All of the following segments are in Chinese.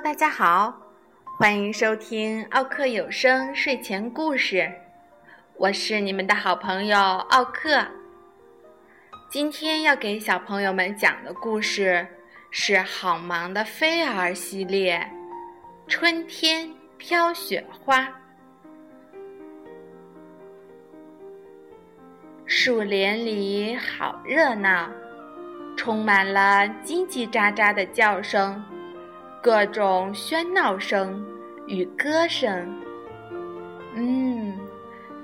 大家好，欢迎收听奥克有声睡前故事，我是你们的好朋友奥克。今天要给小朋友们讲的故事是《好忙的菲儿》系列，《春天飘雪花》。树林里好热闹，充满了叽叽喳喳的叫声。各种喧闹声与歌声，嗯，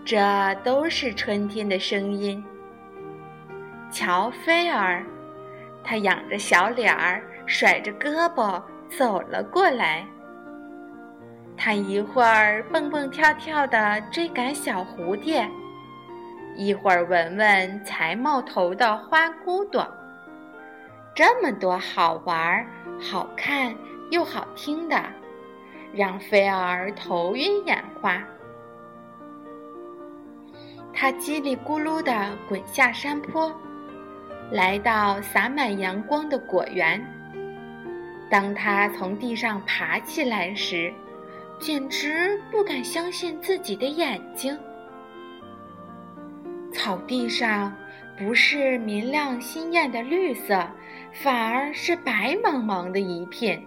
这都是春天的声音。乔，菲儿，他仰着小脸儿，甩着胳膊走了过来。他一会儿蹦蹦跳跳地追赶小蝴蝶，一会儿闻闻才冒头的花骨朵。这么多好玩、好看。又好听的，让菲儿头晕眼花。他叽里咕噜地滚下山坡，来到洒满阳光的果园。当他从地上爬起来时，简直不敢相信自己的眼睛。草地上不是明亮鲜艳的绿色，反而是白茫茫的一片。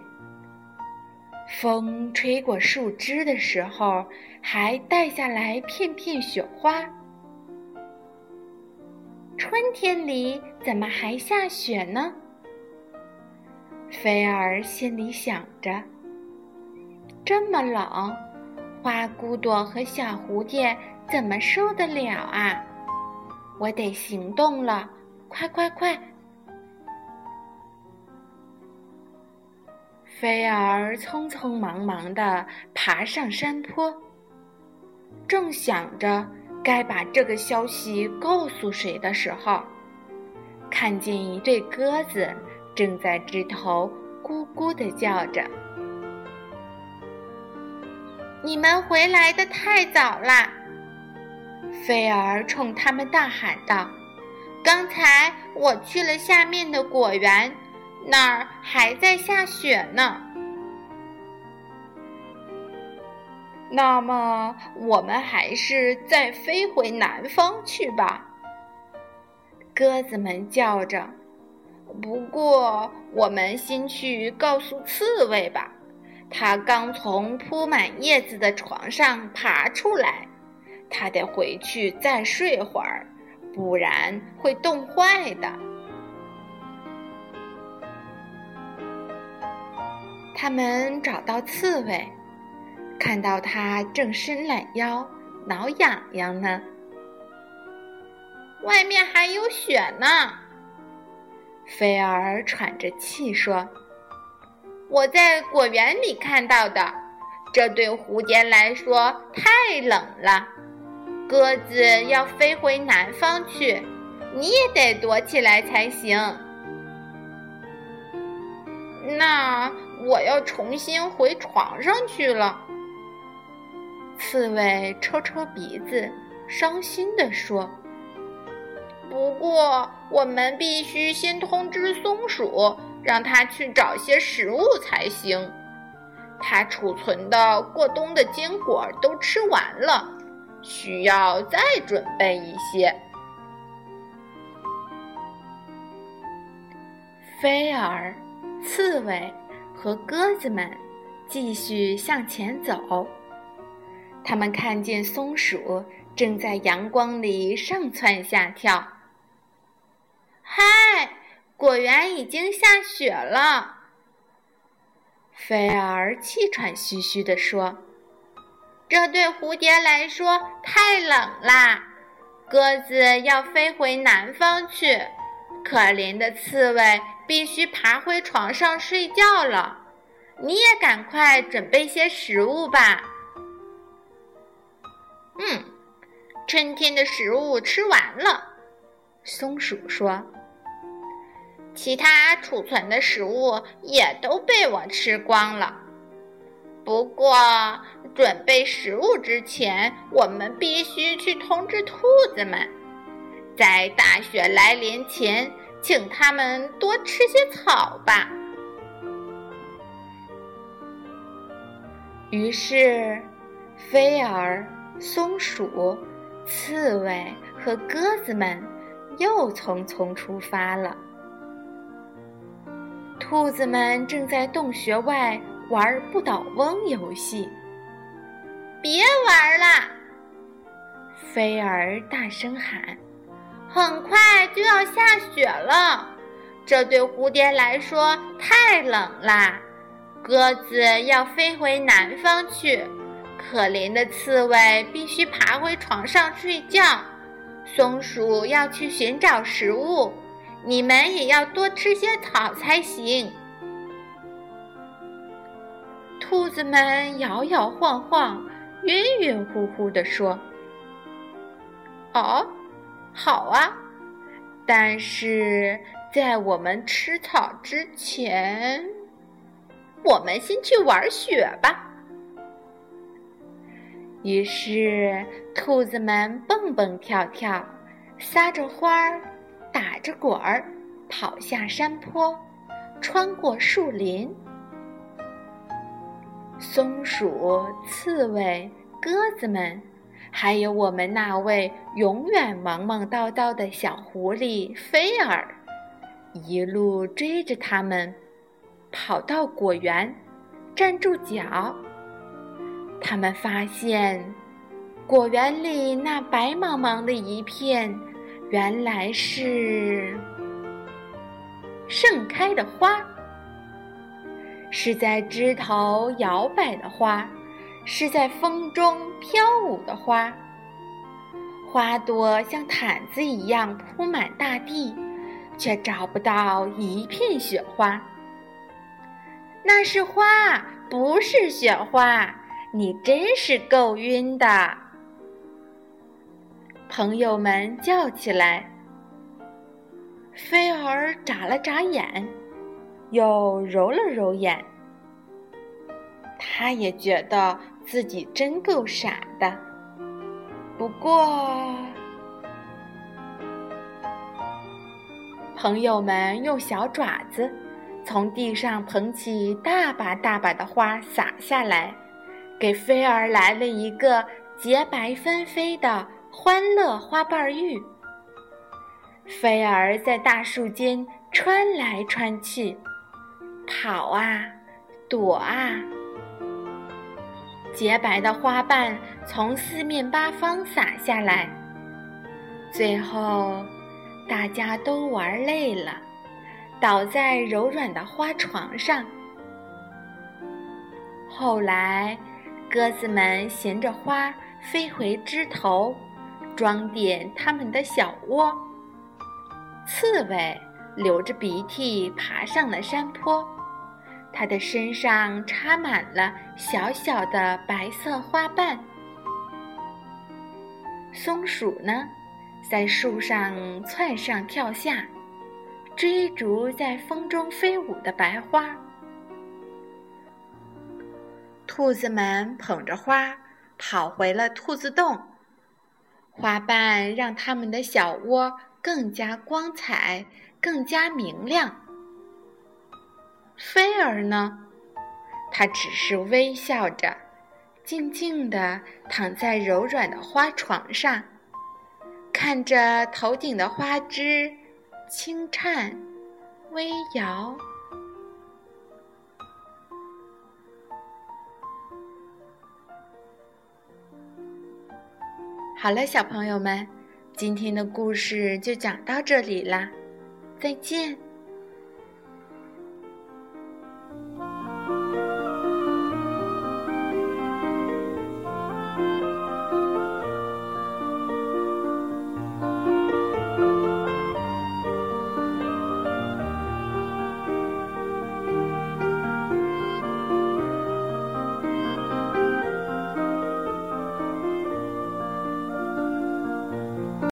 风吹过树枝的时候，还带下来片片雪花。春天里怎么还下雪呢？菲儿心里想着。这么冷，花骨朵和小蝴蝶怎么受得了啊？我得行动了，快快快！菲儿匆匆忙忙地爬上山坡，正想着该把这个消息告诉谁的时候，看见一对鸽子正在枝头咕咕地叫着：“你们回来的太早啦！”菲儿冲他们大喊道：“刚才我去了下面的果园。”那儿还在下雪呢。那么，我们还是再飞回南方去吧。鸽子们叫着。不过，我们先去告诉刺猬吧。它刚从铺满叶子的床上爬出来，它得回去再睡会儿，不然会冻坏的。他们找到刺猬，看到它正伸懒腰挠痒痒呢。外面还有雪呢，菲儿喘着气说：“我在果园里看到的，这对蝴蝶来说太冷了。鸽子要飞回南方去，你也得躲起来才行。”那。我要重新回床上去了。刺猬抽抽鼻子，伤心地说：“不过，我们必须先通知松鼠，让它去找些食物才行。它储存的过冬的坚果都吃完了，需要再准备一些。”菲儿，刺猬。和鸽子们继续向前走。他们看见松鼠正在阳光里上蹿下跳。嗨，果园已经下雪了。菲儿气喘吁吁地说：“这对蝴蝶来说太冷啦，鸽子要飞回南方去，可怜的刺猬。”必须爬回床上睡觉了，你也赶快准备些食物吧。嗯，春天的食物吃完了，松鼠说。其他储存的食物也都被我吃光了。不过，准备食物之前，我们必须去通知兔子们，在大雪来临前。请他们多吃些草吧。于是，飞儿、松鼠、刺猬和鸽子们又匆匆出发了。兔子们正在洞穴外玩不倒翁游戏。别玩了！菲儿大声喊：“很快就要下雪了，这对蝴蝶来说太冷啦。鸽子要飞回南方去，可怜的刺猬必须爬回床上睡觉，松鼠要去寻找食物。”你们也要多吃些草才行。兔子们摇摇晃晃、晕晕乎乎地说：“哦，好啊，但是在我们吃草之前，我们先去玩雪吧。”于是，兔子们蹦蹦跳跳，撒着欢儿。打着滚儿，跑下山坡，穿过树林。松鼠、刺猬、鸽子们，还有我们那位永远忙忙叨叨的小狐狸菲儿，一路追着他们，跑到果园，站住脚。他们发现，果园里那白茫茫的一片。原来是盛开的花，是在枝头摇摆的花，是在风中飘舞的花。花朵像毯子一样铺满大地，却找不到一片雪花。那是花，不是雪花。你真是够晕的。朋友们叫起来。菲儿眨了眨眼，又揉了揉眼。他也觉得自己真够傻的。不过，朋友们用小爪子从地上捧起大把大把的花撒下来，给菲儿来了一个洁白纷飞的。欢乐花瓣浴，菲儿在大树间穿来穿去，跑啊，躲啊。洁白的花瓣从四面八方洒下来，最后大家都玩累了，倒在柔软的花床上。后来，鸽子们衔着花飞回枝头。装点它们的小窝。刺猬流着鼻涕爬上了山坡，它的身上插满了小小的白色花瓣。松鼠呢，在树上窜上跳下，追逐在风中飞舞的白花。兔子们捧着花跑回了兔子洞。花瓣让他们的小窝更加光彩，更加明亮。菲儿呢？她只是微笑着，静静地躺在柔软的花床上，看着头顶的花枝轻颤、微摇。好了，小朋友们，今天的故事就讲到这里啦，再见。